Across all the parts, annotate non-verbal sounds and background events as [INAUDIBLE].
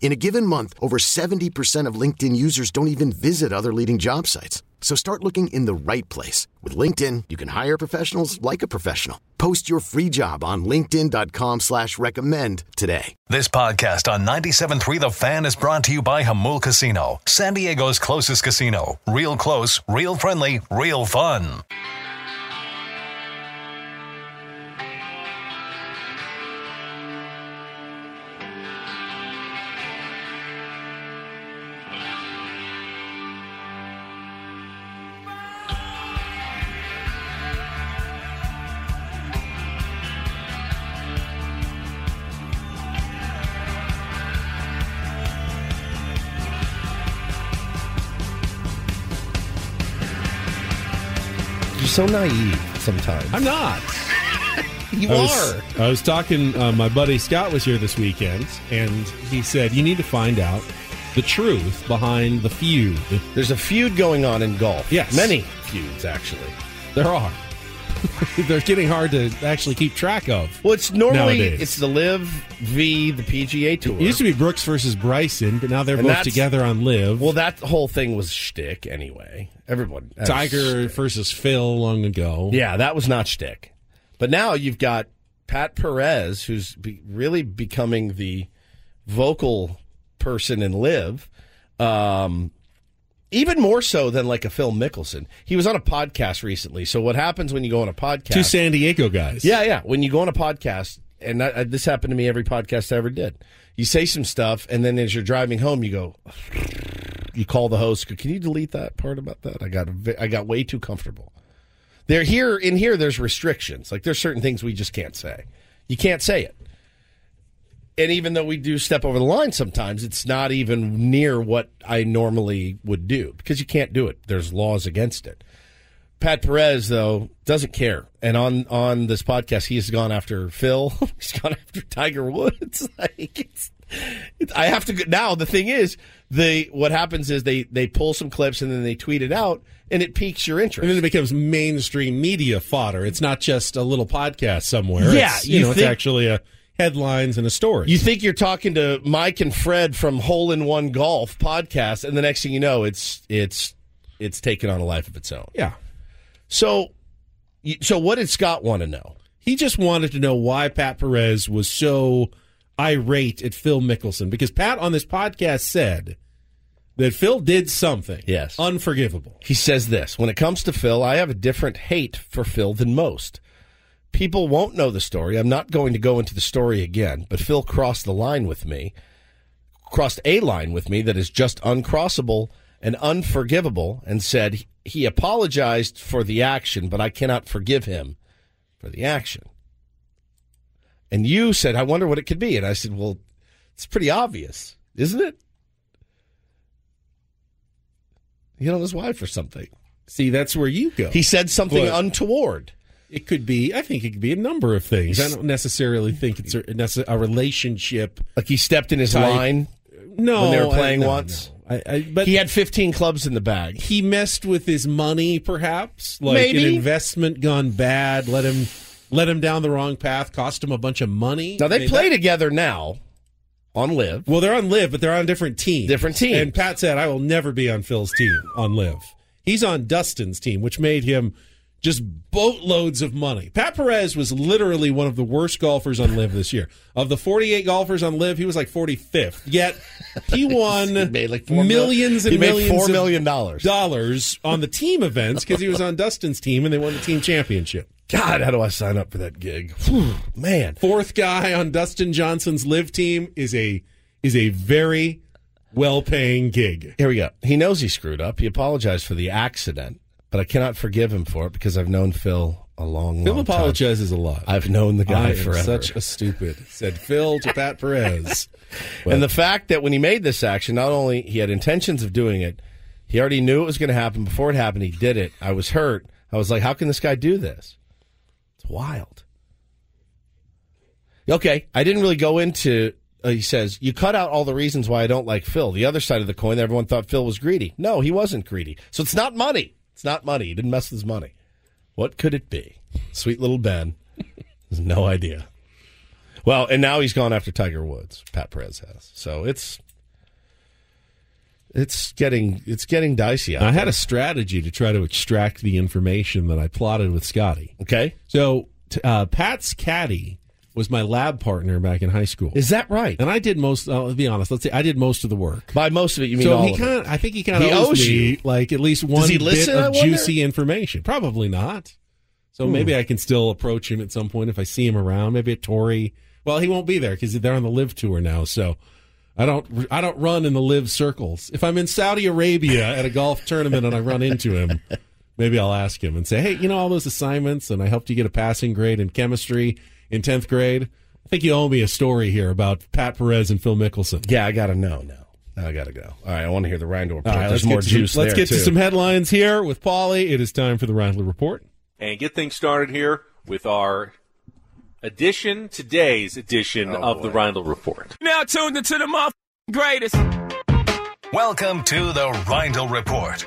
In a given month, over 70% of LinkedIn users don't even visit other leading job sites. So start looking in the right place. With LinkedIn, you can hire professionals like a professional. Post your free job on linkedin.com slash recommend today. This podcast on 97.3 The Fan is brought to you by Jamul Casino, San Diego's closest casino. Real close, real friendly, real fun. So naive sometimes. I'm not. [LAUGHS] you I are. was, I was talking. Uh, my buddy Scott was here this weekend, and he said you need to find out the truth behind the feud. There's a feud going on in golf. Yes. Many feuds, actually. There are. [LAUGHS] They're getting hard to actually keep track of. Well, it's normally Nowadays. it's the LIV v the PGA Tour. It used to be Brooks versus Bryson, but now they're And both together on LIV. well, that whole thing was shtick anyway. Everyone Tiger shtick. versus Phil long ago. Yeah, that was not shtick. But now you've got Pat Perez, who's be, really becoming the vocal person in LIV. Um, even more so than like a Phil Mickelson. He was on a podcast recently. So what happens when you go on a podcast? Two San Diego guys. Yeah, yeah. When you go on a podcast, and I, I, uh, this happened to me every podcast I ever did. You say some stuff, and then as you're driving home, you go, you call the host. Can you delete that part about that? I got, a I got way too comfortable. They're here in here. There's restrictions. Like there's certain things we just can't say. You can't say it. And even though we do step over the line sometimes, it's not even near what I normally would do because you can't do it. There's laws against it. Pat Perez though doesn't care, and on on this podcast he has gone after Phil. [LAUGHS] He's gone after Tiger Woods. [LAUGHS] like it's, it's, I have to go, now. The thing is, they what happens is they they pull some clips and then they tweet it out, and it piques your interest. And then it becomes mainstream media fodder. It's not just a little podcast somewhere. Yeah, It's, you, you know, think- it's actually a headlines and a story. You think you're talking to Mike and Fred from Hole in One Golf podcast, and the next thing you know, it's it's it's taken on a life of its own. yeah. So, so what did Scott want to know? He just wanted to know why Pat Perez was so irate at Phil Mickelson because Pat on this podcast said that Phil did something Yes. unforgivable. He says this When it comes to Phil, I have a different hate for Phil than most. People won't know the story. I'm not going to go into the story again, but Phil crossed the line with me, crossed a line with me that is just uncrossable and unforgivable, and said he apologized for the action, but I cannot forgive him for the action. And you said, I wonder what it could be. And I said, Well, it's pretty obvious, isn't it? He hit on his wife or something. See, that's where you go. He said something untoward. It could be, I think it could be a number of things. I don't necessarily think it's a, a relationship. Like he stepped in his Type- line. No. When they were I- playing no, once? no. I, I, but He had 15 clubs in the bag. he messed with his money, perhaps. Like Maybe. an investment gone bad, let him let him down the wrong path, cost him a bunch of money. Now they I mean, play that- together now on LIV. Well, they're on LIV, but they're on different teams. Different teams. And Pat said, "I will never be on Phil's team on LIV." He's on Dustin's team, which made him just boatloads of money. Pat Perez was literally one of the worst golfers on LIV this year. Of the 48 golfers on LIV, he was like 45th. Yet he [LAUGHS] won He made like four mil- millions and he made millions four of dollars. dollars on the team events because he was on Dustin's team and they won the team championship. God, how do I sign up for that gig? Whew, man. Fourth guy on Dustin Johnson's LIV team is a is a very well paying gig. Here we go. He knows he screwed up. He apologized for the accident, but I cannot forgive him for it because I've known Phil a long, Phil long time. Phil apologizes a lot. I've known the guy I forever. such a stupid. Said Phil to Pat Perez. [LAUGHS] and the fact that when he made this action, not only he had intentions of doing it, he already knew it was going to happen before it happened. He did it. I was hurt. I was like, how can this guy do this? It's wild. Okay, I didn't really go into. Uh, he says you cut out all the reasons why I don't like Phil. The other side of the coin, everyone thought Phil was greedy. No, he wasn't greedy. So it's not money. It's not money. He didn't mess with his money. What could it be? Sweet little Ben has no idea. Well, and now he's gone after Tiger Woods. Pat Perez has. So it's it's getting it's getting dicey. I had there. a strategy to try to extract the information that I plotted with Scotty. okay. So uh, Pat's caddy was my lab partner back in high school, Is that right? and I did most. Uh, let's be honest. Let's say I did most of the work. By most of it, you mean so all he of it. I think he kind of owes, owes me you. like at least one bit listen, of juicy information. Probably not. So Hmm. maybe I can still approach him at some point if I see him around. Maybe at Torrey. Well, he won't be there because they're on the LIV tour now. So I don't. I don't run in the LIV circles. If I'm in Saudi Arabia at a golf tournament and I run into him, maybe I'll ask him and say, "Hey, you know all those assignments, and I helped you get a passing grade in chemistry in tenth grade. I think you owe me a story here about Pat Perez and Phil Mickelson." Yeah, I got to know now. Now I got to go. All right, I want to hear the Rindle report. All right, There's let's more get to juice some, let's there, get to some headlines here with Paulie. It is time for the Rindler Report. and get things started here with our edition, today's edition oh, of the Rindle Report. Now tuned into the greatest. Welcome to the Rindle Report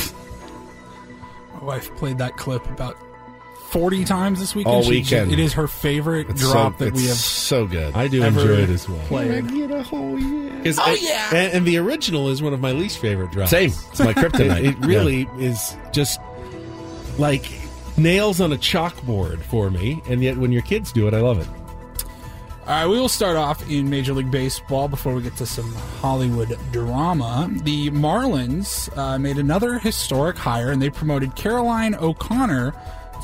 My wife played that clip about 40 times this weekend. All She- weekend. It is her favorite It's drop so, that we have so good. I do enjoy oh, it as well. played. oh yeah, and, and the original is one of my least favorite drops. Same. It's my kryptonite. It, [LAUGHS] it really is just like nails on a chalkboard for me, and yet when your kids do it, I love it. All right, we will start off in Major League Baseball before we get to some Hollywood drama. The Marlins uh, made another historic hire, and they promoted Caroline O'Connor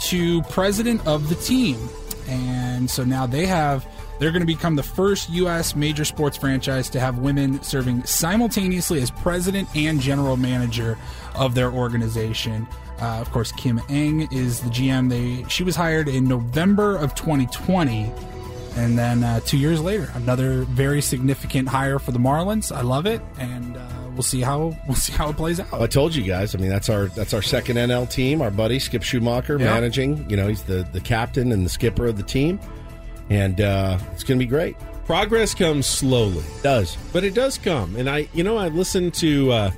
to president of the team. And so now they have. They're going to become the first U.S. major sports franchise to have women serving simultaneously as president and general manager of their organization. Uh, of course, Kim Ng is the GM. They she was hired in November of 2020. And then uh, two years later, another very significant hire for the Marlins. I love it, and uh, we'll see how [LAUGHS] we'll see how it plays out. I told you guys. I mean, that's our that's our second NL team. Our buddy Skip Schumaker Yeah. managing. You know, he's the the captain and the skipper of the team, and uh, it's going to be great. Progress comes slowly, It does but it does come. And I, you know, I listened to uh,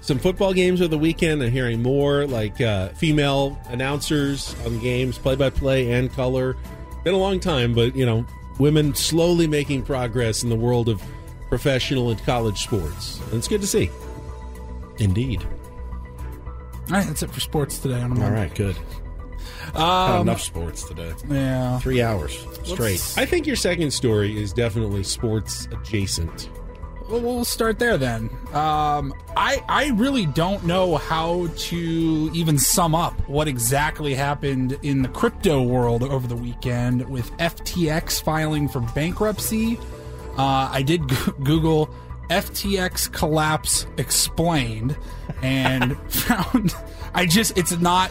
some football games over the weekend and hearing more like uh, female announcers on games, play by play and color. Been a long time, but you know, women slowly making progress in the world of professional and college sports, and it's good to see. indeed. All right, that's it for sports today. On All right, good. Um, Had enough sports today. Yeah. Three hours straight. I think your second story is definitely sports adjacent. Well, start there then. Um, I I really don't know how to even sum up what exactly happened in the crypto world over the weekend with FTX filing for bankruptcy. Uh, I did go- [LAUGHS] Google FTX collapse explained and [LAUGHS] found I just it's not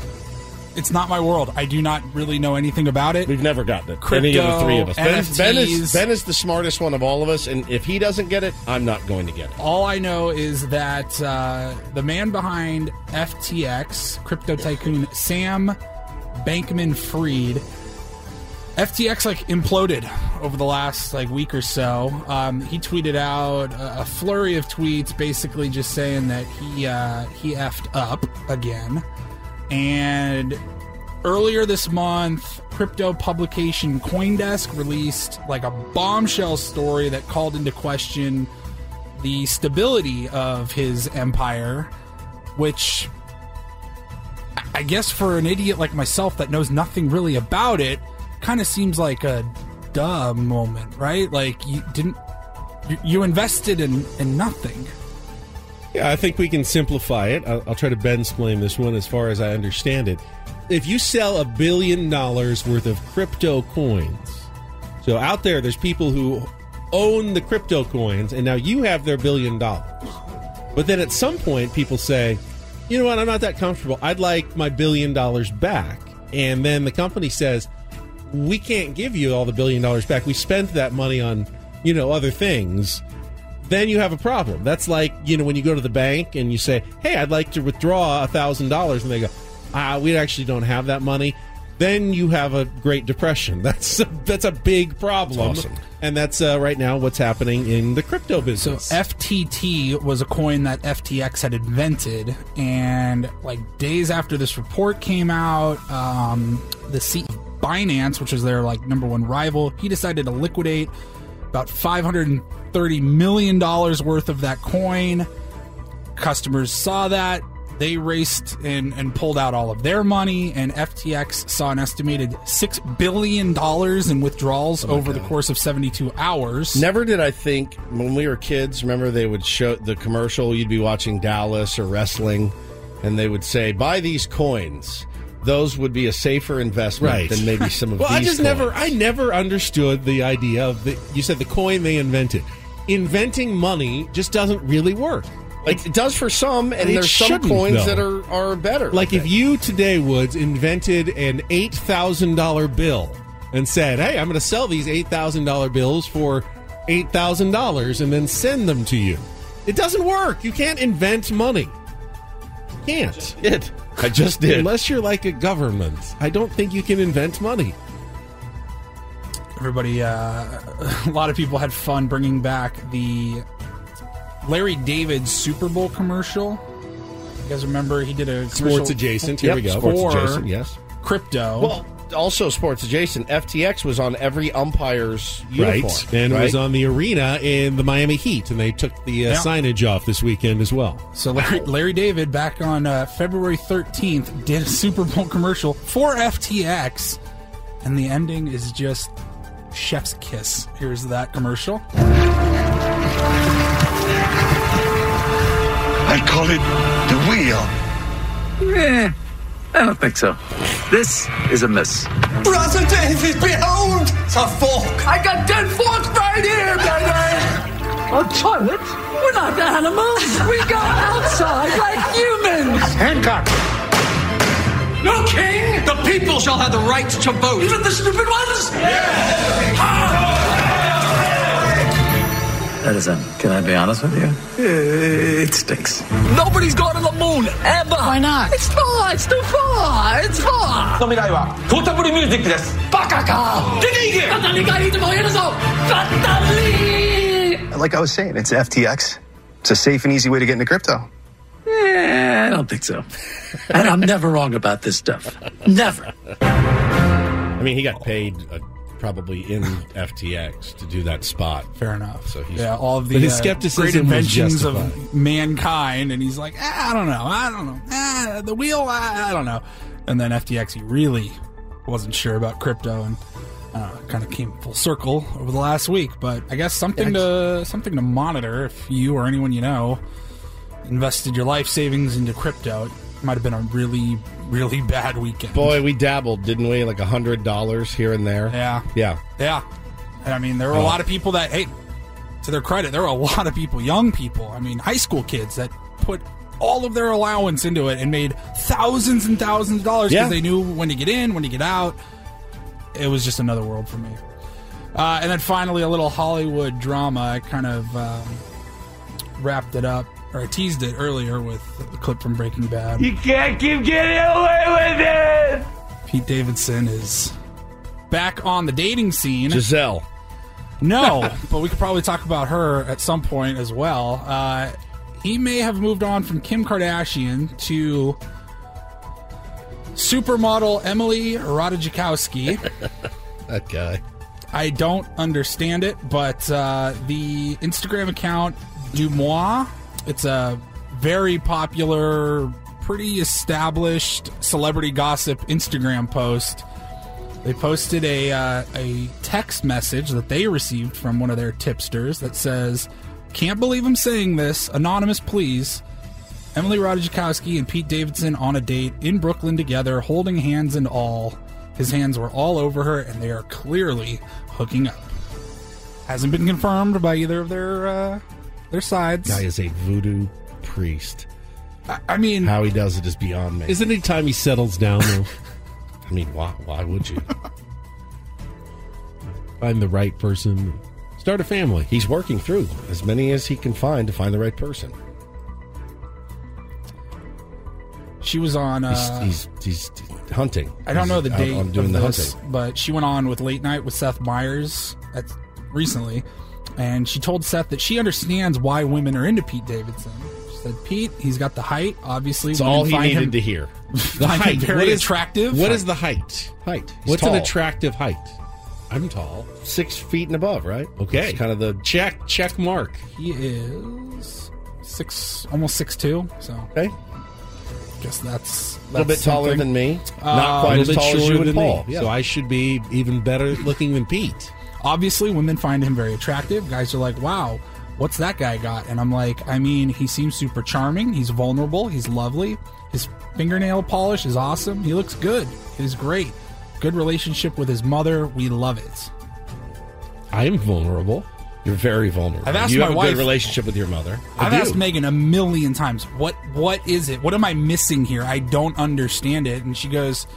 it's not my world. I do not really know anything about it. We've never gotten it. Crypto, Any of the three of us. Ben is, ben, is, ben is the smartest one of all of us, and if he doesn't get it, I'm not going to get it. All I know is that uh, the man behind FTX, crypto tycoon Sam Bankman Fried, FTX like imploded over the last like week or so. Um, he tweeted out a, a flurry of tweets, basically just saying that he uh, he effed up again. And earlier this month, crypto publication CoinDesk released like a bombshell story that called into question the stability of his empire, which I guess for an idiot like myself that knows nothing really about it, kind of seems like a duh moment, right? Like you didn't you, invested in in nothing. Yeah, I think we can simplify it. I'll, I'll try to Ben explain this one as far as I understand it. If you sell a billion dollars worth of crypto coins, so out there, there's people who own the crypto coins, and now you have their billion dollars. But then at some point, people say, you know what, I'm not that comfortable. I'd like my billion dollars back. And then the company says, we can't give you all the billion dollars back. We spent that money on, you know, other things then you have a problem. That's like, you know, when you go to the bank and you say, hey, I'd like to withdraw a $1,000, and they go, ah, we actually don't have that money. Then you have a Great Depression. [LAUGHS] That's a, that's a big problem. That's awesome. And that's uh, right now what's happening in the crypto business. So. FTT was a coin that FTX had invented, and like days after this report came out, um, the CEO of Binance, which is their like number one rival, he decided to liquidate about five hundred and thirty million dollars worth of that coin. Customers saw that. They raced and, and pulled out all of their money, and FTX saw an estimated six billion dollars in withdrawals oh over the course of seventy-two hours. Never did I think when we were kids. Remember, they would show the commercial. You'd be watching Dallas or wrestling, and they would say, "Buy these coins." Those would be a safer investment Right. than maybe some of well, [LAUGHS] these. Well, I just coins. never, I never understood the idea of the. You said the coin they invented. Inventing money just doesn't really work. Like it does for some, and there's some coins though. that are are better. Like if you today, Woods, invented an eight thousand dollar bill and said, "Hey, I'm going to sell these eight thousand dollar bills for eight thousand dollars and then send them to you," it doesn't work. You can't invent money. You can't. It. I just did. Unless you're like a government, I don't think you can invent money. everybody uh, [LAUGHS] a lot of people had fun bringing back the larry david super bowl commercial you guys remember he did a commercial Sports adjacent. Here Yep, we go. sports For- adjacent. Yes. crypto Well, also sports adjacent. FTX was on every umpire's uniform, right, and it was on the arena in the Miami Heat, and they took the uh, Yeah. signage off this weekend as well. so larry, larry david back on uh, february 13th did a [LAUGHS] super bowl commercial for ftx and the ending is just chef's kiss here's that commercial I call it the wheel. I don't think so. This is a miss. Brother David, behold the fork. I got dead forks right here, baby! A toilet? We're not animals. We go outside like humans. Hancock. No king! The people shall have the right to vote. Even the stupid ones? Edison, can I be honest with you? It stinks. Nobody's gone to the moon ever. Why not? It's far. It's too far. It's far. の未来はトータブルミュージックです。バカか出ていけ簡単に書いてもいいぞ簡単に Like I was saying, it's FTX. It's a safe and easy way to get into crypto. Eh, I don't think so. and I'm never wrong about this stuff. Never. I mean, he got paid uh, probably in FTX to do that spot. fair enough. So he's yeah all of the But his uh, skepticism great inventions of mankind and he's like ah, i don't know. I don't know. Ah, the wheel I, I don't know. And then ftx he really wasn't sure about crypto and uh, kind of came full circle over the last week. But i guess something to something to monitor if you or anyone you know invested your life savings into crypto. it might have been a really really bad weekend Boy, we dabbled, didn't we? Like a hundred dollars here and there. yeah Yeah. yeah. And I mean, there were a Oh. lot of people that, hey, to their credit, there were a [LAUGHS] lot of people, young people, I mean, high school kids that put all of their allowance into it and made thousands and thousands of dollars because Yeah. they knew when to get in, when to get out. It was just another world for me. Uh, and then finally, a little Hollywood drama. I kind of um, wrapped it up, or I teased it earlier with the clip from Breaking Bad. You can't keep getting away with it. Pete Davidson is back on the dating scene. Giselle. No, [LAUGHS] but we could probably talk about her at some point as well. Uh, he may have moved on from Kim Kardashian to supermodel Emily Ratajkowski. [LAUGHS] That guy. I don't understand it, but uh, the Instagram account DeuxMoi, it's a very popular, pretty established celebrity gossip Instagram post. They posted a uh, a text message that they received from one of their tipsters that says, "Can't believe I'm saying this. Anonymous, please. Emily Ratajkowski and Pete Davidson on a date in Brooklyn together, holding hands and all. His hands were all over her, and they are clearly hooking up. Hasn't been confirmed by either of their uh, their sides. Guy is a voodoo priest. I, I mean, How he does it is beyond me. Isn't it time he settles down though? [LAUGHS] I mean, why? Why would you? [LAUGHS] Find the right person. Start a family. He's working through as many as he can find to find the right person. she was on. Uh, he's, he's he's hunting. I don't know the date out on doing of the this, hunting. but she went on with Late Night with Seth Meyers that's recently, and she told Seth that she understands why women are into Pete Davidson. She said, "Pete, he's got the height. Obviously, It's all he needed him, to hear. The [LAUGHS] find him height. very What is- attractive. What is the height? Height. He's What's tall. an attractive height? I'm tall. Six feet and above, right? Okay. It's kind of the Check check mark. He is six, almost six two. So okay. guess that's, A little bit that's taller than me. Uh, Not A quite as little bit tall as shorter you and than Paul. me. Yeah. So I should be even better looking than Pete. Obviously, women find him very attractive. Guys are like, "Wow, what's that guy got?" And I'm like, "I mean, he seems super charming. He's vulnerable. He's lovely. His fingernail polish is awesome. He looks good. He's great. Good relationship with his mother. We love it." I am vulnerable. You're very vulnerable. I've asked you my have a wife- good relationship with your mother. I've do. asked Megan a million times, "What what is it? What am I missing here? I don't understand it." And she goes,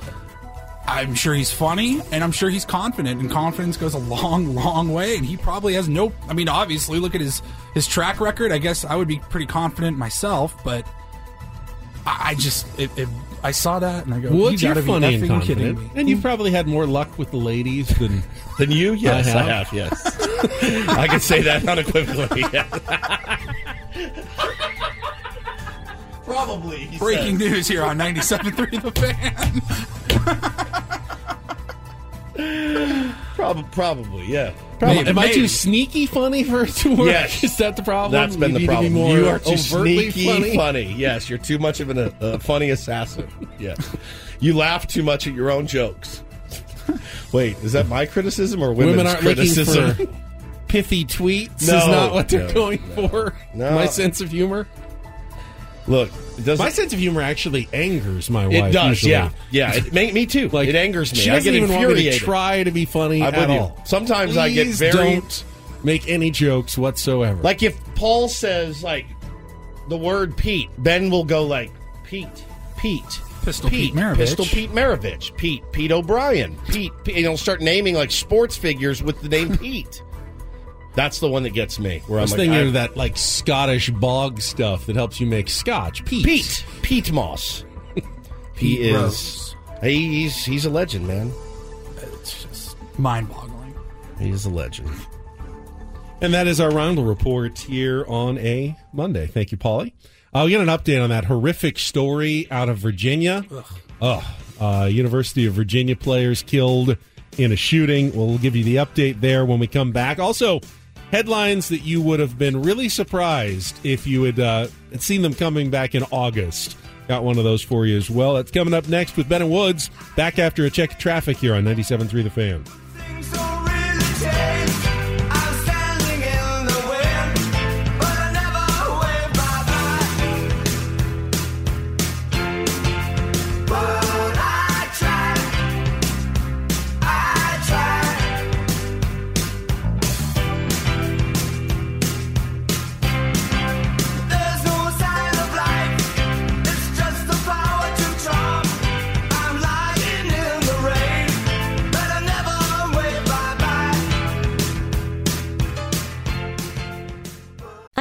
"I'm sure he's funny, and I'm sure he's confident, and confidence goes a long, [LAUGHS] long way. And he probably has no. I mean, obviously, look at his his track record. I guess I would be pretty confident myself, but I, I just it, it, I saw that and I go, Woods, you you're gotta be funny and effing kidding me." and you've probably had more luck with the ladies than [LAUGHS] Than you? Yes, I I have. have. yes. [LAUGHS] I can say that unequivocally. Yeah. Probably. Breaking says. news here on 97.3 The Fan. Prob- probably, yeah. Probably. Am I too sneaky funny for it to work? Yes. Is that the problem? That's been You the need to be problem. you are too overtly sneaky funny. Yes, you're too much of an, a funny assassin. Yes. You laugh too much at your own jokes. Wait, is that my criticism or women's Women aren't criticism? looking for pithy tweets. No, is not what they're no, going no. for. No. My sense of humor. Look, doesn't. My sense of humor actually angers my wife. it does, usually. yeah, yeah. It, me, me too. Like it angers me. She doesn't get even want me to try to be funny I'm at with you. all. Sometimes I get very don't make any jokes whatsoever. like if Paul says like the word Pete, Ben will go like Pete, Pete. Pistol Pete Maravich. Pistol Pete Maravich, Pete, Pete O'Brien, Pete, Pete, and he'll start naming like sports figures with the name [LAUGHS] Pete. That's the one that gets me. Where I I'm was like, thinking of that like Scottish bog stuff that helps you make scotch. Pete. Pete, Pete Moss. [LAUGHS] he Pete is. Rose. He, he's he's a legend, man. It's just mind-boggling. He is a legend. And that is our Roundel report here on a Monday. Thank you, Paulie. Uh, we got an update on that horrific story out of Virginia. Ugh. Uh, University of Virginia players killed in a shooting. We'll give you the update there when we come back. Also, headlines that you would have been really surprised if you had, uh, seen them coming back in August. Got one of those for you as well. That's coming up next with Ben and Woods. Back after a check of traffic here on 97.3 The Fan.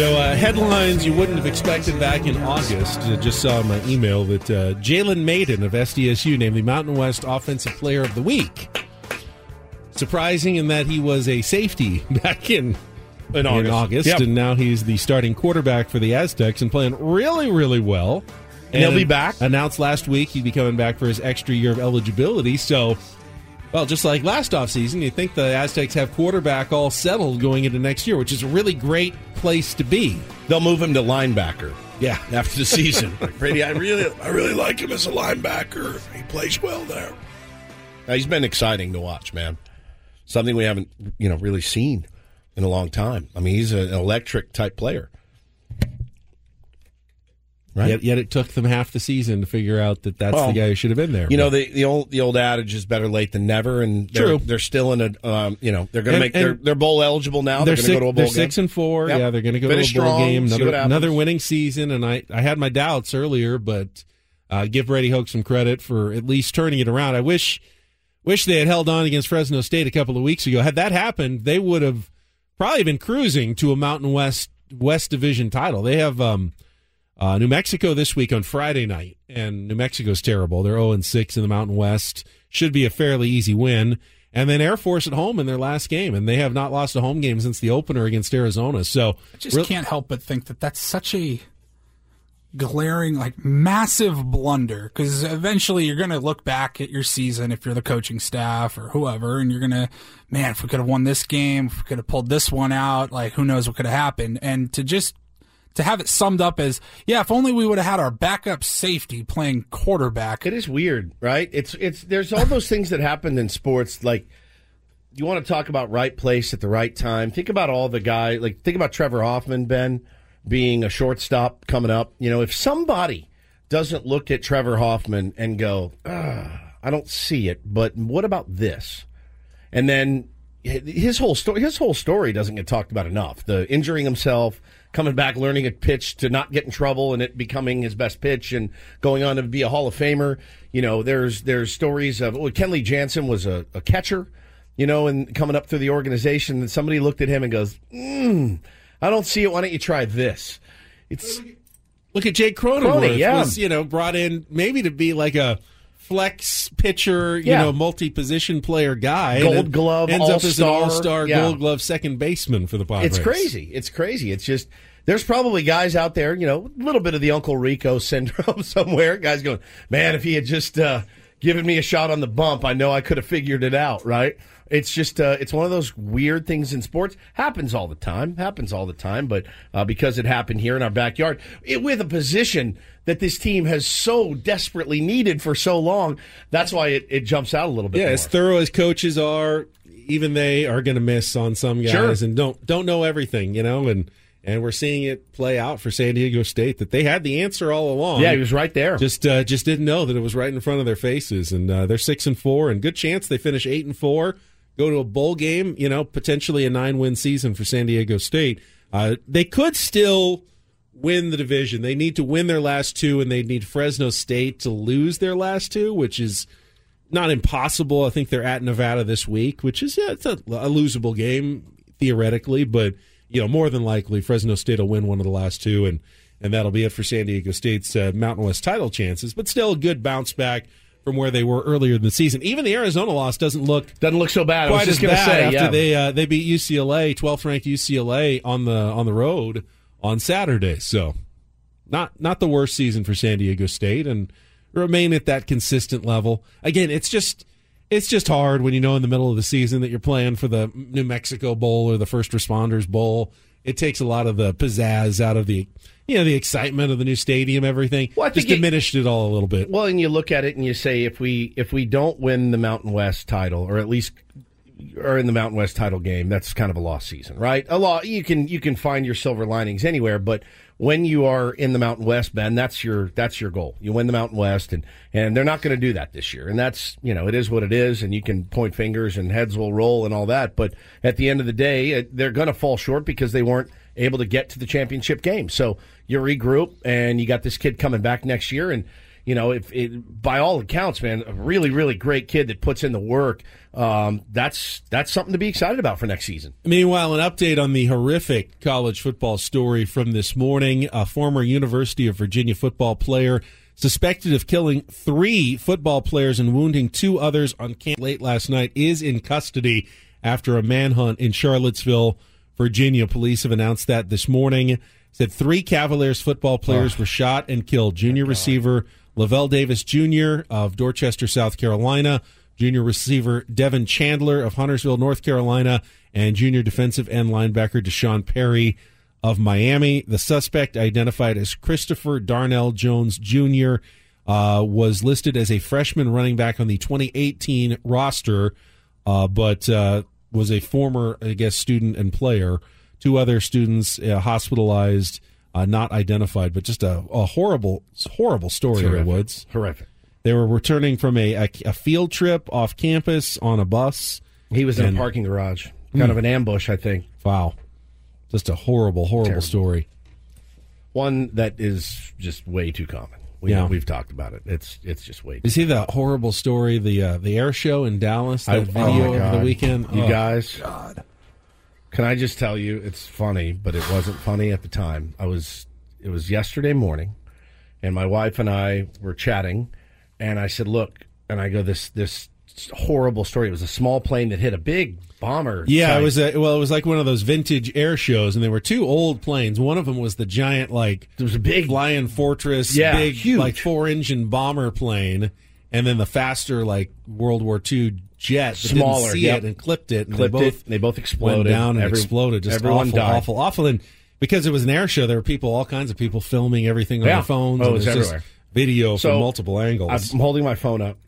So, uh, headlines you wouldn't have expected back in August. I just saw in my email that uh, Jalen Mayden of SDSU named the Mountain West Offensive Player of the Week. Surprising in that he was a safety [LAUGHS] back in In August. August, Yep. and now he's the starting quarterback for the Aztecs and playing really, really well. And he'll be back? Announced last week he'd be coming back for his extra year of eligibility. So, well, just like last offseason, you think the Aztecs have quarterback all settled going into next year, which is a really great place to be. They'll move him to linebacker. Yeah, [LAUGHS] after the season. Like, Brady, I really, I really like him as a linebacker. He plays well there. Now, he's been exciting to watch, man. Something we haven't, you know, really seen in a long time. I mean, he's an electric type player. Right. Yet, yet it took them half the season to figure out that that's Well, the guy who should have been there. You know the the old the old adage is better late than never, and they're, True. They're still in a um, you know they're going to make they're, they're bowl eligible now. They're, They're, going to go to a bowl they're game. six and four. Yep. Yeah, they're going to go to a bowl strong, game. Another, another winning season. And I, I had my doubts earlier, but uh, give Brady Hoke some credit for at least turning it around. I wish wish they had held on against Fresno State a couple of weeks ago. Had that happened, they would have probably been cruising to a Mountain West West Division title. They have um, uh, New Mexico this week on Friday night, and New Mexico's terrible. They're zero and six in the Mountain West. Should be a fairly easy win. And then Air Force at home in their last game, and they have not lost a home game since the opener against Arizona. So I just can't help but think that that's such a glaring, like massive blunder. Because eventually you're going to look back at your season if you're the coaching staff or whoever, and you're going to, man, if we could have won this game, if we could have pulled this one out, like who knows what could have happened. And to just to have it summed up as, yeah, if only we would have had our backup safety playing quarterback. It is weird, right? It's it's there's all those things that happened in sports. Like you want to talk about right place at the right time. Think about all the guy. Like think about Trevor Hoffman, Ben, being a shortstop coming up. You know, if somebody doesn't look at Trevor Hoffman and go, I don't see it, but what about this? And then his whole story his whole story doesn't get talked about enough. The injuring himself, coming back, learning a pitch to not get in trouble, and it becoming his best pitch, and going on to be a Hall of Famer. You know, there's there's stories of well, Kenley Jansen was a, a catcher, you know, and coming up through the organization, and somebody looked at him and goes, mm, "I don't see it. Why don't you try this?" It's Look at Jake Cronenworth. Croney, yeah. Was, you know, brought in maybe to be like a flex pitcher, you Yeah. know, multi-position player guy. Gold glove, ends up as an all-star. all-star Yeah. gold glove second baseman for the Padres. It's crazy. It's crazy. It's just there's probably guys out there, you know, a little bit of the Uncle Rico [LAUGHS] syndrome somewhere. Guys going, man, if he had just uh, given me a shot on the bump, I know I could have figured it out. Right? It's just uh, it's one of those weird things in sports. Happens all the time. Happens all the time. But uh, because it happened here in our backyard, it, with a position that this team has so desperately needed for so long, that's why it, it jumps out a little bit. Yeah, more. as thorough as coaches are, even they are going to miss on some guys Sure. and don't don't know everything, you know, and and we're seeing it play out for San Diego State that they had the answer all along. Yeah, he was right there. Just uh, just didn't know that it was right in front of their faces, and uh, they're six and four, and good chance they finish eight and four, go to a bowl game, you know, potentially a nine win season for San Diego State. Uh, they could still win the division. They need to win their last two, and they need Fresno State to lose their last two, which is not impossible. I think they're at Nevada this week, which is yeah, it's a, a losable game theoretically, but you know more than likely Fresno State will win one of the last two, and and that'll be it for San Diego State's uh, Mountain West title chances. But still a good bounce back from where they were earlier in the season. Even the Arizona loss doesn't look doesn't look so bad. Quite as gonna say, after yeah. they uh, they beat UCLA, 12th ranked UCLA on the on the road on Saturday. So not not the worst season for San Diego State and remain at that consistent level. Again, it's just it's just hard when you know in the middle of the season that you're playing for the New Mexico Bowl or the First Responders Bowl. It takes a lot of the pizzazz out of the you know the excitement of the new stadium, everything. Well, just it- diminished it all a little bit. Well, and you look at it and you say if we if we don't win the Mountain West title, or at least are in the Mountain West title game, that's kind of a lost season, right? A lot you can you can find your silver linings anywhere, but when you are in the Mountain West, Ben, that's your that's your goal. You win the Mountain West, and and they're not going to do that this year, and that's you know it is what it is, and you can point fingers and heads will roll and all that, but at the end of the day, they're going to fall short because they weren't able to get to the championship game. So you regroup, and you got this kid coming back next year, and you know, if it, by all accounts, man, a really, really great kid that puts in the work. Um, that's that's something to be excited about for next season. Meanwhile, an update on the horrific college football story from this morning. A former University of Virginia football player suspected of killing three football players and wounding two others on camp late last night is in custody after a manhunt in Charlottesville, Virginia. Police have announced that this morning. Said three Cavaliers football players were shot and killed. Junior receiver Lavelle Davis Jr. of Dorchester, South Carolina, junior receiver Devin Chandler of Huntersville, North Carolina, and junior defensive end linebacker D'Sean Perry of Miami. The suspect, identified as Christopher Darnell Jones Jr., uh, was listed as a freshman running back on the 2018 roster, uh, but uh, was a former, I guess, student and player. Two other students uh, hospitalized, uh, not identified, but just a, a horrible, horrible story, Terrific. Woods. Horrific. They were returning from a, a, a field trip off campus on a bus. He was in a parking garage, kind Hmm. of an ambush, I think. Wow. Just a horrible, horrible Terrible. story. One that is just way too common. We, Yeah. we've talked about it. It's it's just way. Too You see the horrible story, the uh, the air show in Dallas, that I- video oh over the weekend? You Oh, guys, God. Can I just tell you, it's funny, but it wasn't funny at the time. I was. It was yesterday morning, and my wife and I were chatting, and I said, "Look," and I go, "This this horrible story. It was a small plane that hit a big bomber." Yeah, type- it was a, well, it was like one of those vintage air shows, and there were two old planes. One of them was the giant, like There was a big Flying Fortress, Yeah, big, huge. like four engine bomber plane, and then the faster, like World War II jet, Smaller, didn't see yep. it and clipped it, and Clipped they both it, they both exploded. went down and Every- exploded. Just everyone awful, died. awful, awful. And because it was an air show, there were people, all kinds of people, filming everything on Yeah. their phones. Oh, and it was everywhere. Video So, from multiple angles. I'm holding my phone up.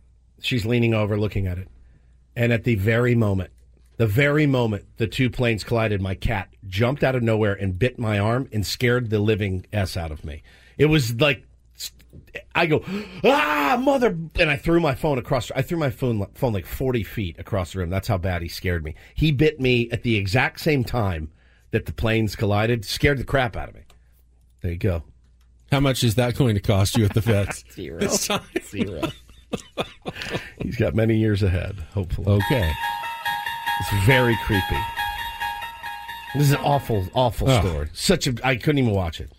She's leaning over, looking at it. And at the very moment, the very moment the two planes collided, my cat jumped out of nowhere and bit my arm and scared the living s out of me. It was like I go ah mother, and I threw my phone across. I threw my phone phone like forty feet across the room. That's how bad he scared me. He bit me at the exact same time that the planes collided. Scared the crap out of me. There you go. How much is that going to cost you at the vets? [LAUGHS] Zero. Zero. [LAUGHS] He's got many years ahead, hopefully. Okay. It's very creepy. This is an awful, awful Oh. story. Such a I couldn't even watch it.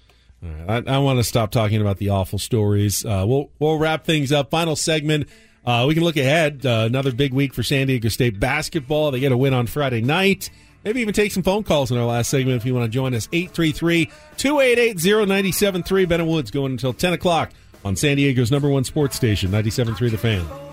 Right, I, I want to stop talking about the awful stories. Uh, we'll we'll wrap things up. Final segment. Uh, we can look ahead. Uh, another big week for San Diego State basketball. They get a win on Friday night. Maybe even take some phone calls in our last segment if you want to join us. 833 288 0973. Ben Woods going until 10 o'clock on San Diego's number one sports station, 97.3 The Fan.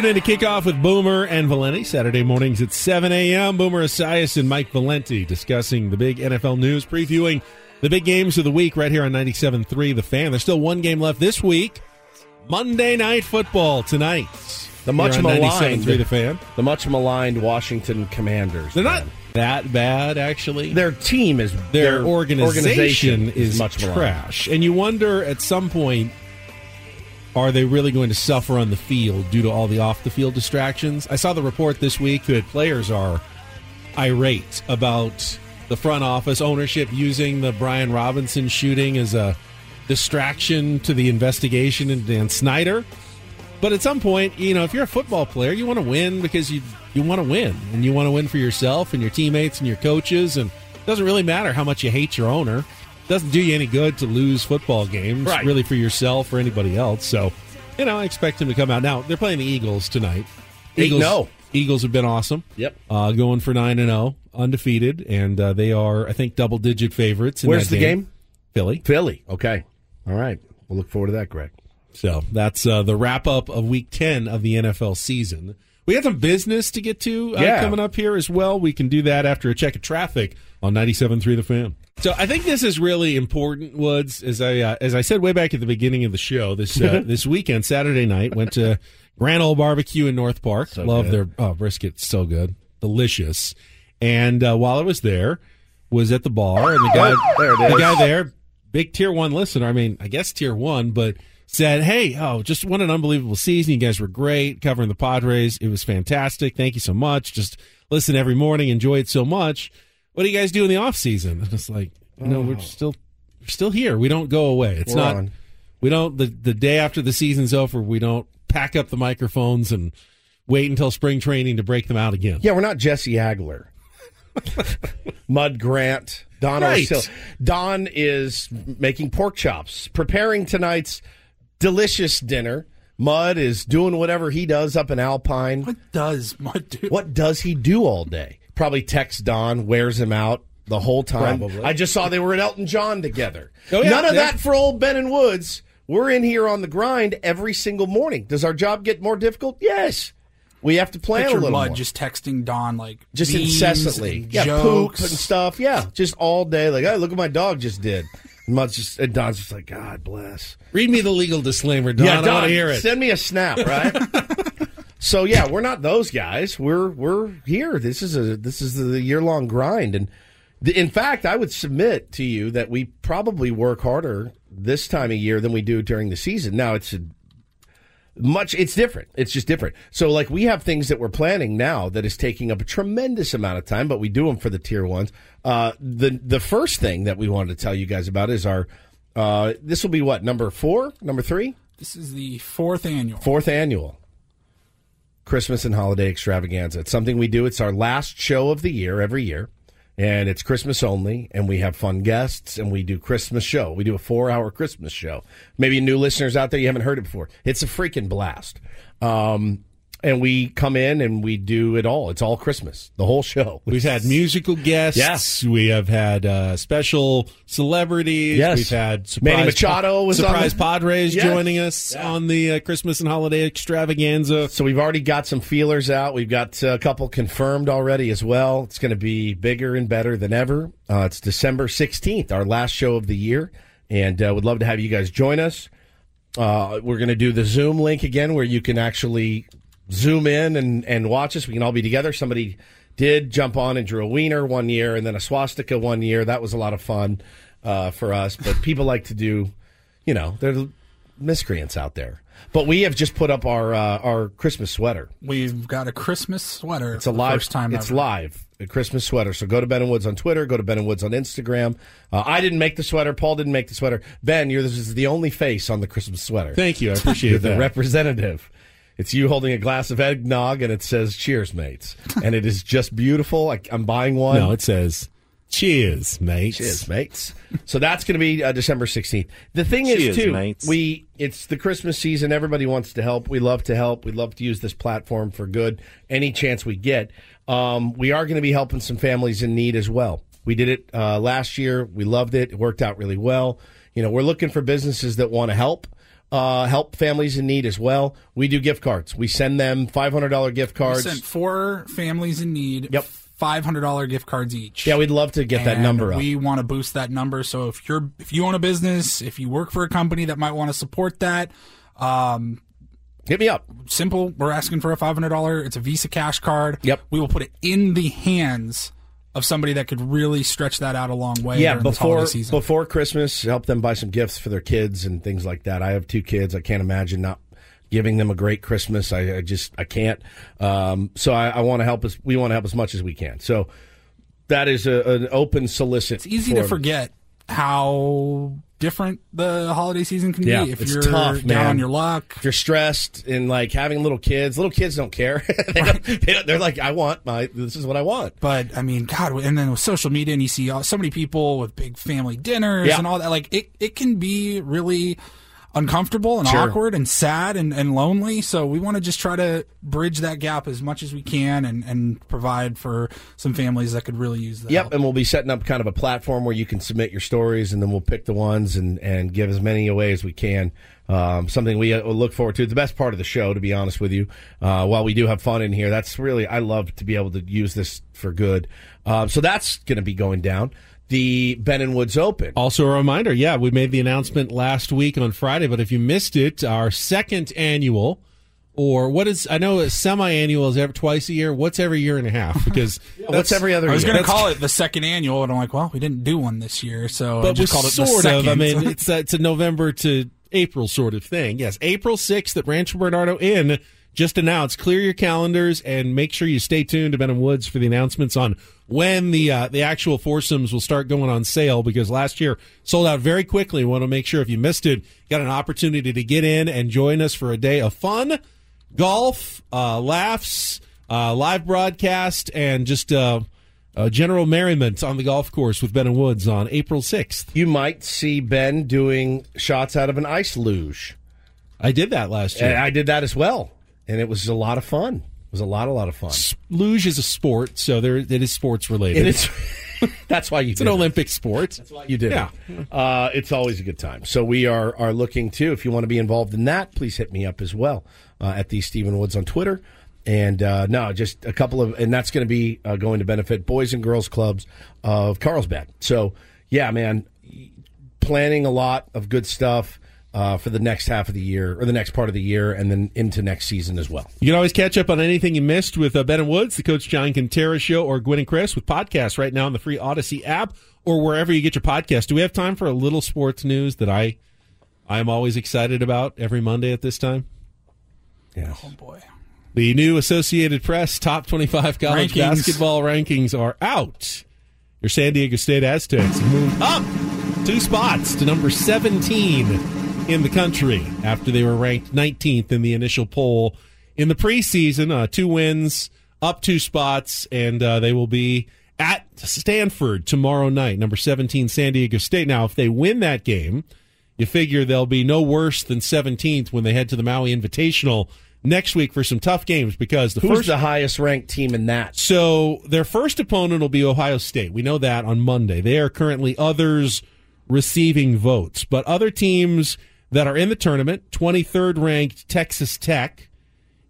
Tune in to kick off with Boomer and Valenti Saturday mornings at 7 a.m. Boomer Esiason and Mike Valenti discussing the big NFL news, previewing the big games of the week right here on 97.3 The Fan. There's still one game left this week. Monday Night Football tonight. The much maligned 97.3 The Fan. The much maligned Washington Commanders. They're not that bad, actually. Their team is Their, their organization, is, much maligned. trash. And you wonder at some point are they really going to suffer on the field due to all the off the field distractions? I saw the report this week that players are irate about the front office ownership using the Brian Robinson shooting as a distraction to the investigation into Dan Snyder. But at some point, you know, if you're a football player, you want to win because you you want to win and you want to win for yourself and your teammates and your coaches and it doesn't really matter how much you hate your owner doesn't do you any good to lose football games, Right. really for yourself or anybody else. So, you know, I expect him to come out. Now they're playing the Eagles tonight. Eagles, and oh. Eagles have been awesome. Yep. uh, going for nine and zero, undefeated, and uh, they are, I think, double digit favorites. In Where's the game? Philly. Philly. Okay. All right. We'll look forward to that, Greg. So that's uh, the wrap up of Week Ten of the NFL season. We have some business to get to uh, Yeah. coming up here as well. We can do that after a check of traffic on 97.3 The Fan. So I think this is really important, Woods. As I uh, as I said way back at the beginning of the show, this uh, [LAUGHS] this weekend, Saturday night, went to Grand Ole Barbecue in North Park. Love good. their oh, brisket, so good, delicious. And uh, while I was there, was at the bar, and the guy there the guy there, big tier one listener. I mean, I guess tier one, but said, "Hey, oh, just what an unbelievable season! You guys were great covering the Padres. It was fantastic. Thank you so much. Just listen every morning, enjoy it so much. What do you guys do in the off season?" And it's like, you know, we're oh. still we're still here. We don't go away. It's We're not. on. We don't the the day after the season's over. We don't pack up the microphones and wait until spring training to break them out again. Yeah, we're not Jesse Agler. [LAUGHS] Mud Grant, Don Right. Orsillo. Don is making pork chops, preparing tonight's delicious dinner. Mud is doing whatever he does up in Alpine. What does Mud do? What does he do all day? Probably texts Don, wears him out the whole time. Probably. I just saw they were at Elton John together. Oh, yeah, None of that for old Ben and Woods. We're in here on the grind every single morning. Does our job get more difficult? Yes. We have to plan Picture a little Mud more just texting Don like just memes incessantly. and Yeah, jokes. poop and stuff. Yeah, just all day. Like, hey, look what my dog just did. And Mud's just, and Don's just like, God bless. Read me the legal disclaimer, Don. yeah, I Don, want to hear it. send me a snap, right? [LAUGHS] so yeah, we're not those guys. We're we're here. This is a this is the year long grind, and the, in fact, I would submit to you that we probably work harder this time of year than we do during the season. Now it's a much it's different it's just different so like we have things that we're planning now that is taking up a tremendous amount of time but we do them for the tier ones uh the the first thing that we wanted to tell you guys about is our uh this will be what number four number three This is the fourth annual. fourth annual christmas and holiday extravaganza. It's something we do. It's our last show of the year every year and it's christmas only and we have fun guests and we do christmas show. We do a four hour christmas show. Maybe new listeners out there you haven't heard it before. It's a freaking blast. Um, and we come in and we do it all. It's all Christmas, the whole show. [LAUGHS] We've had musical guests. Yes. We have had uh, special celebrities. Yes. We've had surprise, Manny Machado was surprise the- Padres Yes. joining us on the uh, Christmas and holiday extravaganza. So we've already got some feelers out. We've got uh, a couple confirmed already as well. It's going to be bigger and better than ever. Uh, it's December 16th, our last show of the year, and uh, would love to have you guys join us. Uh, we're going to do the Zoom link again where you can actually zoom in and, and watch us. We can all be together. Somebody did jump on and drew a wiener one year and then a swastika one year. That was a lot of fun uh, for us. But [LAUGHS] people like to do, you know, they're miscreants out there. But we have just put up our uh, our Christmas sweater. We've got a Christmas sweater. It's a live first time. It's ever. live. A Christmas sweater. So go to Ben and Woods on Twitter. Go to Ben and Woods on Instagram. Uh, I didn't make the sweater. Paul didn't make the sweater. Ben, you're this is the only face on the Christmas sweater. Thank you. I appreciate You're the that. representative. It's you holding a glass of eggnog, and it says "Cheers, mates," and it is just beautiful. I, I'm buying one. No, it says cheers, mates. Cheers, mates. So that's going to be uh, December 16th. The thing is, Cheers, too, mates. we it's the Christmas season. Everybody wants to help. We love to help. We love to use this platform for good. Any chance we get, um, we are going to be helping some families in need as well. We did it uh, last year. We loved it. It worked out really well. You know, we're looking for businesses that want to help. Uh, help families in need as well. We do gift cards. We send them five hundred dollar gift We cards. sent four families in need. Yep. Five hundred dollar gift cards each. Yeah, we'd love to get that number up. We want to boost that number. So if you're if you own a business, if you work for a company that might want to support that, um, hit me up. Simple. We're asking for a five hundred dollar. It's a Visa cash card. Yep. We will put it in the hands of somebody that could really stretch that out a long way. yeah, before season. before Christmas, help them buy some gifts for their kids and things like that. I have two kids. I can't imagine not giving them a great Christmas. I, I just I can't. Um, so I, I want to help us. We want to help as much as we can. So that is a, an open solicit. It's easy to forget how different the holiday season can Yeah, be if you're tough, down man. on your luck. If you're stressed and like having little kids, little kids don't care. [LAUGHS] they don't, they they're like, I want my. This is what I want. But I mean, God, and then with social media, and you see all, so many people with big family dinners Yeah. and all that. Like it, it can be really uncomfortable and Sure. awkward and sad and, and lonely. So we want to just try to bridge that gap as much as we can and, and provide for some families that could really use that. Yep, and we'll be setting up kind of a platform where you can submit your stories, and then we'll pick the ones and, and give as many away as we can. Um, something we uh, look forward to. It's the best part of the show, to be honest with you. Uh, while we do have fun in here, that's really I love to be able to use this for good. Um, so that's going to be going down. The Ben and Woods Open. Also, a reminder yeah, we made the announcement last week on Friday, but if you missed it, our second annual, or what is, I know semi annual is every, twice a year. What's every year and a half? Because [LAUGHS] what's every other I was going to call it the second annual, and I'm like, well, we didn't do one this year, so I but just we called it the sort second. of. I mean, [LAUGHS] it's a, it's a November to April sort of thing. Yes, April 6th at Rancho Bernardo Inn just announced. Clear your calendars and make sure you stay tuned to Ben and Woods for the announcements on when the uh, the actual foursomes will start going on sale because last year sold out very quickly. We want to make sure if you missed it, got an opportunity to get in and join us for a day of fun, golf, uh, laughs, uh, live broadcast, and just uh, uh, general merriment on the golf course with Ben and Woods on April 6th. You might see Ben doing shots out of an ice luge. I did that last year. And I did that as well, and it was a lot of fun. It was a lot, a lot of fun. Luge is a sport, so there it is sports related. It is. [LAUGHS] That's why you. Do it. It's an it. Olympic sport. That's why you did Yeah. it. Uh, it's always a good time. So we are are looking too. If you want to be involved in that, please hit me up as well uh, at the Stephen Woods on Twitter. And uh, no, just a couple of, and that's going to be uh, going to benefit boys and girls clubs of Carlsbad. So yeah, man, planning a lot of good stuff. Uh, for the next half of the year, or the next part of the year, and then into next season as well. You can always catch up on anything you missed with uh, Ben and Woods, the Coach John Kentera Show, or Gwen and Chris with podcasts right now on the free Audacy app or wherever you get your podcast. Do we have time for a little sports news that I I am always excited about every Monday at this time? Yeah. Oh boy. The new Associated Press top 25 college Rankings. basketball rankings are out. Your San Diego State Aztecs moved up two spots to number 17 in the country after they were ranked 19th in the initial poll in the preseason. Uh, two wins, up two spots, and uh, they will be at Stanford tomorrow night. Number 17, San Diego State. Now, if they win that game, you figure they'll be no worse than 17th when they head to the Maui Invitational next week for some tough games because the Who's first the highest ranked team in that? So their first opponent will be Ohio State. We know that on Monday. They are currently others receiving votes, but other teams that are in the tournament, 23rd ranked Texas Tech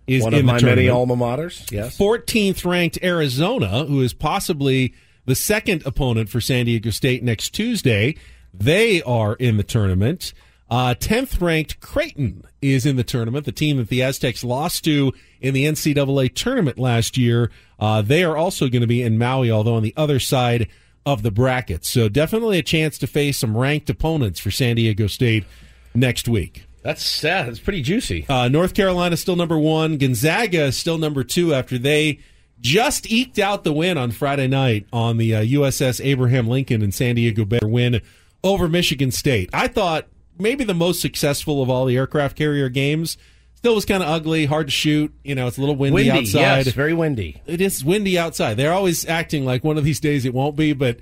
is One of my many alma maters. Yes. 14th ranked Arizona, who is possibly the second opponent for San Diego State next Tuesday. They are in the tournament. Uh, 10th ranked Creighton is in the tournament, the team that the Aztecs lost to in the NCAA tournament last year. Uh, they are also going to be in Maui, although on the other side of the bracket. So definitely a chance to face some ranked opponents for San Diego State next week. That's sad. That's pretty juicy. Uh, North Carolina still number one. Gonzaga is still number two after they just eked out the win on Friday night on the uh, USS Abraham Lincoln and San Diego Bay win over Michigan State. I thought maybe the most successful of all the aircraft carrier games. Still was kind of ugly, hard to shoot. You know, it's a little windy, Windy, outside. yes, very windy. It is windy outside. They're always acting like one of these days it won't be, but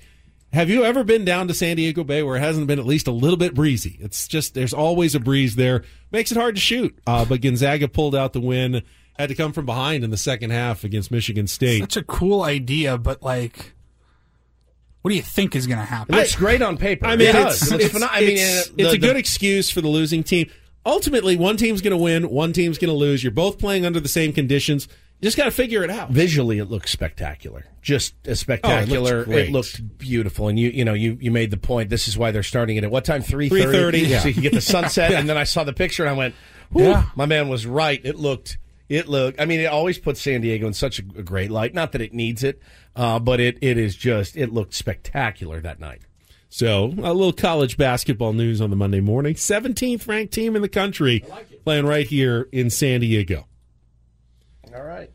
have you ever been down to San Diego Bay where it hasn't been at least a little bit breezy? It's just there's always a breeze there. Makes it hard to shoot. Uh, but Gonzaga pulled out the win. Had to come from behind in the second half against Michigan State. Such a cool idea, but like, what do you think is going to happen? It looks great on paper. I mean, It it's, does. It looks it's, pheno- I mean, it's, the- it's a the- good excuse for the losing team. Ultimately, one team's going to win, one team's going to lose. You're both playing under the same conditions. You just got to figure it out. Visually, it looks spectacular. Just as spectacular. great. it looked beautiful. And you, you know, you, you made the point. This is why they're starting it at what time? Three 3:30, yeah. So you can get the sunset. [LAUGHS] And then I saw the picture and I went, Yeah. my man was right. It looked. It looked. I mean, it always puts San Diego in such a, a great light. Not that it needs it, uh, but it, it is just. It looked spectacular that night. So, a little college basketball news on the Monday morning. 17th ranked team in the country playing right here in San Diego. All right.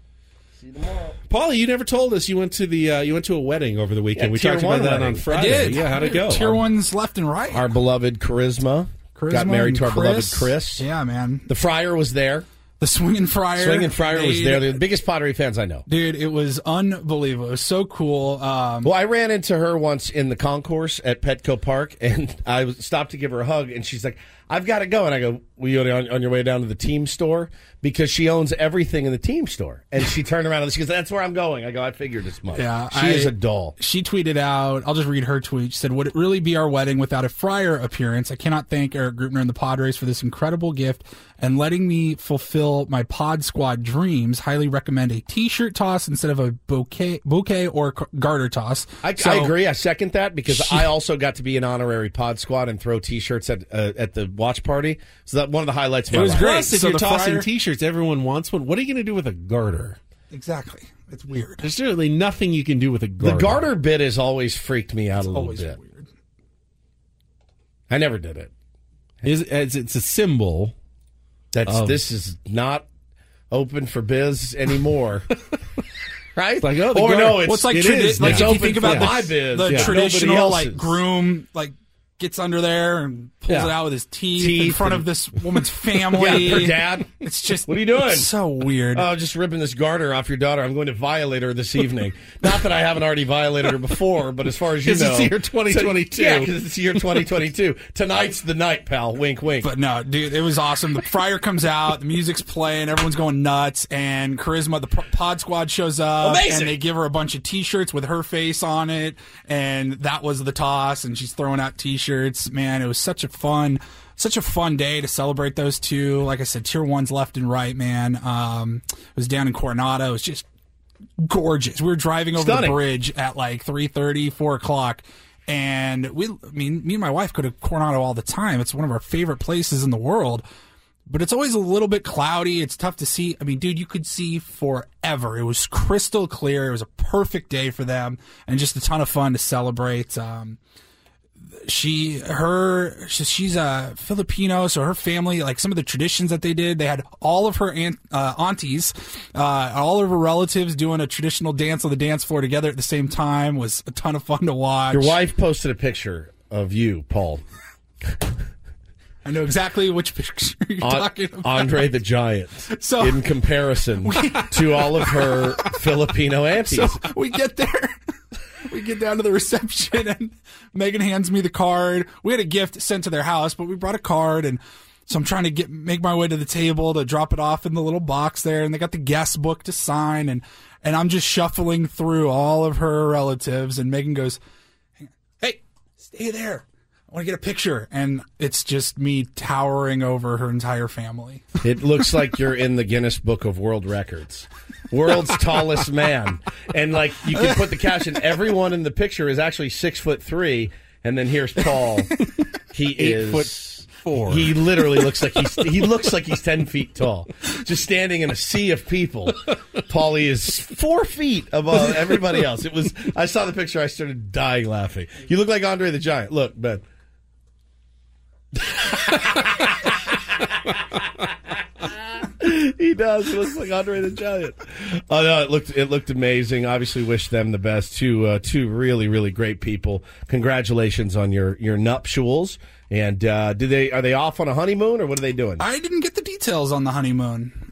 See you tomorrow. Paulie, you never told us you went to the uh, you went to a wedding over the weekend. Yeah, we tier talked one about that wedding. on Friday. I did. Yeah, how'd it go? Tier ones left and right. Our beloved Charisma, got Charisma married to our beloved Chris. Chris. Yeah, man. The Friar was there. The swinging Friar. Swinging Friar was made- there. The biggest pottery fans I know. Dude, it was unbelievable. It was so cool. Um, Well, I ran into her once in the concourse at Petco Park, and I was stopped to give her a hug, and she's like, "I've got to go." And I go, "Will you on, on your way down to the team store?" Because she owns everything in the team store, and she turned around and she goes, "That's where I'm going." I go, "I figured as much." Yeah, she I- is a doll. She tweeted out, I'll just read her tweet. She said, Would it really be our wedding without a Friar appearance? I cannot thank Erik Greupner and the Padres for this incredible gift and letting me fulfill my Pad Squad dreams. Highly recommend a t shirt toss instead of a bouquet, bouquet or garter toss. I, So- I agree. I second that because She- I also got to be an honorary pad squad and throw T-shirts at uh, at the watch party. So that one of the highlights. Of It my was life. great. Plus, if So you're the tossing Friar- T-shirts, everyone wants one. What are you going to do with a garter? Exactly. It's weird. There's certainly nothing you can do with a garter. The garter. garter bit has always freaked me out a little Always bit. weird. I never did it. is it's, it's a symbol. That's Of- this is not open for biz anymore. [LAUGHS] right? like, oh, the or gar- no, it's, Well, it's like, it tradi- is. like It's if you think about my the, biz. the Yeah. Traditional like groom like gets under there and pulls Yeah. it out with his teeth, in front and- of this woman's [LAUGHS] family. Yeah, her dad. It's just What are you doing? so weird. Oh, just ripping this garter off your daughter. I'm going to violate her this evening. Not that I haven't already violated her before, but as far as you know, it's year 2022. Yeah, because it's year 2022. Tonight's the night, pal. Wink, wink. But no, dude, it was awesome. The Friar comes out, the music's playing, everyone's going nuts, and Charisma, the Pad Squad shows up, Amazing. and they give her a bunch of T-shirts with her face on it, and that was the toss, and she's throwing out T-shirts. Man, it was such a fun, such a fun day to celebrate those two. Like I said, tier ones left and right, man. Um, it was down in Coronado. It was just gorgeous. We were driving over Stunning. the bridge at like 3.30, 4 o'clock. And we, I mean, me and my wife go to Coronado all the time. It's one of our favorite places in the world. But it's always a little bit cloudy. It's tough to see. I mean, dude, you could see forever. It was crystal clear. It was a perfect day for them and just a ton of fun to celebrate. Um, she her she's a Filipino, so her family like some of the traditions that they did. They had all of her aunt, uh, aunties, uh, all of her relatives doing a traditional dance on the dance floor together at the same time. Was a ton of fun to watch. Your wife posted a picture of you, Paul, I know exactly which picture you're An- talking about. Andre the Giant, So- in comparison to all of her [LAUGHS] Filipino aunties. So we get there. We get down to the reception and Megan hands me the card. We had a gift sent to their house, but we brought a card and So I'm trying to get make my way to the table to drop it off in the little box there, and they got the guest book to sign, and and I'm just shuffling through all of her relatives, and Megan goes, "Hey, stay there." I want to get a picture, and it's just me towering over her entire family. It looks like you're in the Guinness Book of World Records. World's [LAUGHS] tallest man. And like you can put the caption, everyone in the picture is actually six foot three, and then here's Paul. He Eight is foot four. He literally looks like he's he looks like he's ten feet tall. Just standing in a sea of people. Paulie is four feet above everybody else. It was I saw the picture, I started dying laughing. You look like Andre the Giant. Look, Ben. He does. He looks like Andre the Giant. Oh no, it looked it looked amazing. Obviously, wish them the best. Two uh, two really really great people. Congratulations on your your nuptials. And uh, do they are they off on a honeymoon or what are they doing? I didn't get the details on the honeymoon. Probably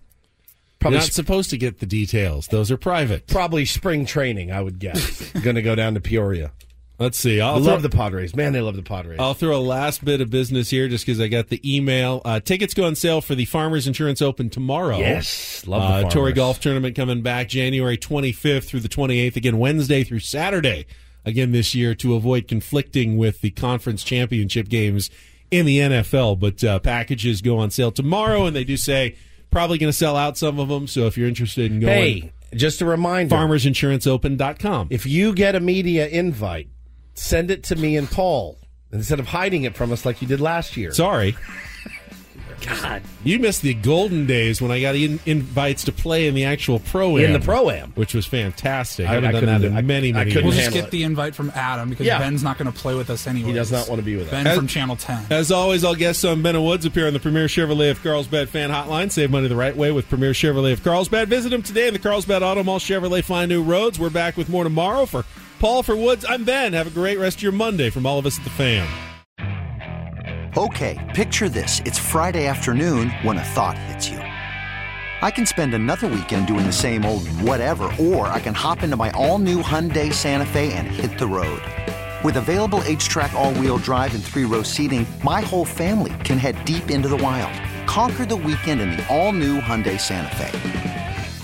Probably not supposed to get the details. Those are private. Probably spring training, I would guess. [LAUGHS] Going to go down to Peoria. Let's see. I love the Padres. Man, they love the Padres. I'll throw a last bit of business here just because I got the email. Uh, tickets go on sale for the Farmers Insurance Open tomorrow. Yes, love the uh, Torrey Golf Tournament coming back January 25th through the 28th. Again, Wednesday through Saturday. Again this year to avoid conflicting with the conference championship games in the NFL. But uh, packages go on sale tomorrow, and they do say probably going to sell out some of them. So if you're interested in going, Hey, just a reminder. farmersinsuranceopen.com. If you get a media invite, send it to me and Paul instead of hiding it from us like you did last year. Sorry. God. You missed the golden days when I got in- invites to play in the actual pro In the Pro-Am. which was fantastic. I, I- haven't I done that couldn't- in I- many, I many couldn't We'll just handle get the invite from Adam because Yeah. Ben's not going to play with us anyway. He does not want to be with us. Ben from Channel 10. As always, all guests on Ben and Woods appear on the Premier Chevrolet of Carlsbad fan hotline. Save money the right way with Premier Chevrolet of Carlsbad. Visit them today in the Carlsbad Auto Mall Chevrolet. Find new roads. We're back with more tomorrow. For Paul, for Woods, I'm Ben. Have a great rest of your Monday from all of us at the Fan. Okay, picture this. It's Friday afternoon when a thought hits you. I can spend another weekend doing the same old whatever, or I can hop into my all new Hyundai Santa Fe and hit the road. With available HTRAC, all wheel drive, and three row seating, my whole family can head deep into the wild. Conquer the weekend in the all new Hyundai Santa Fe.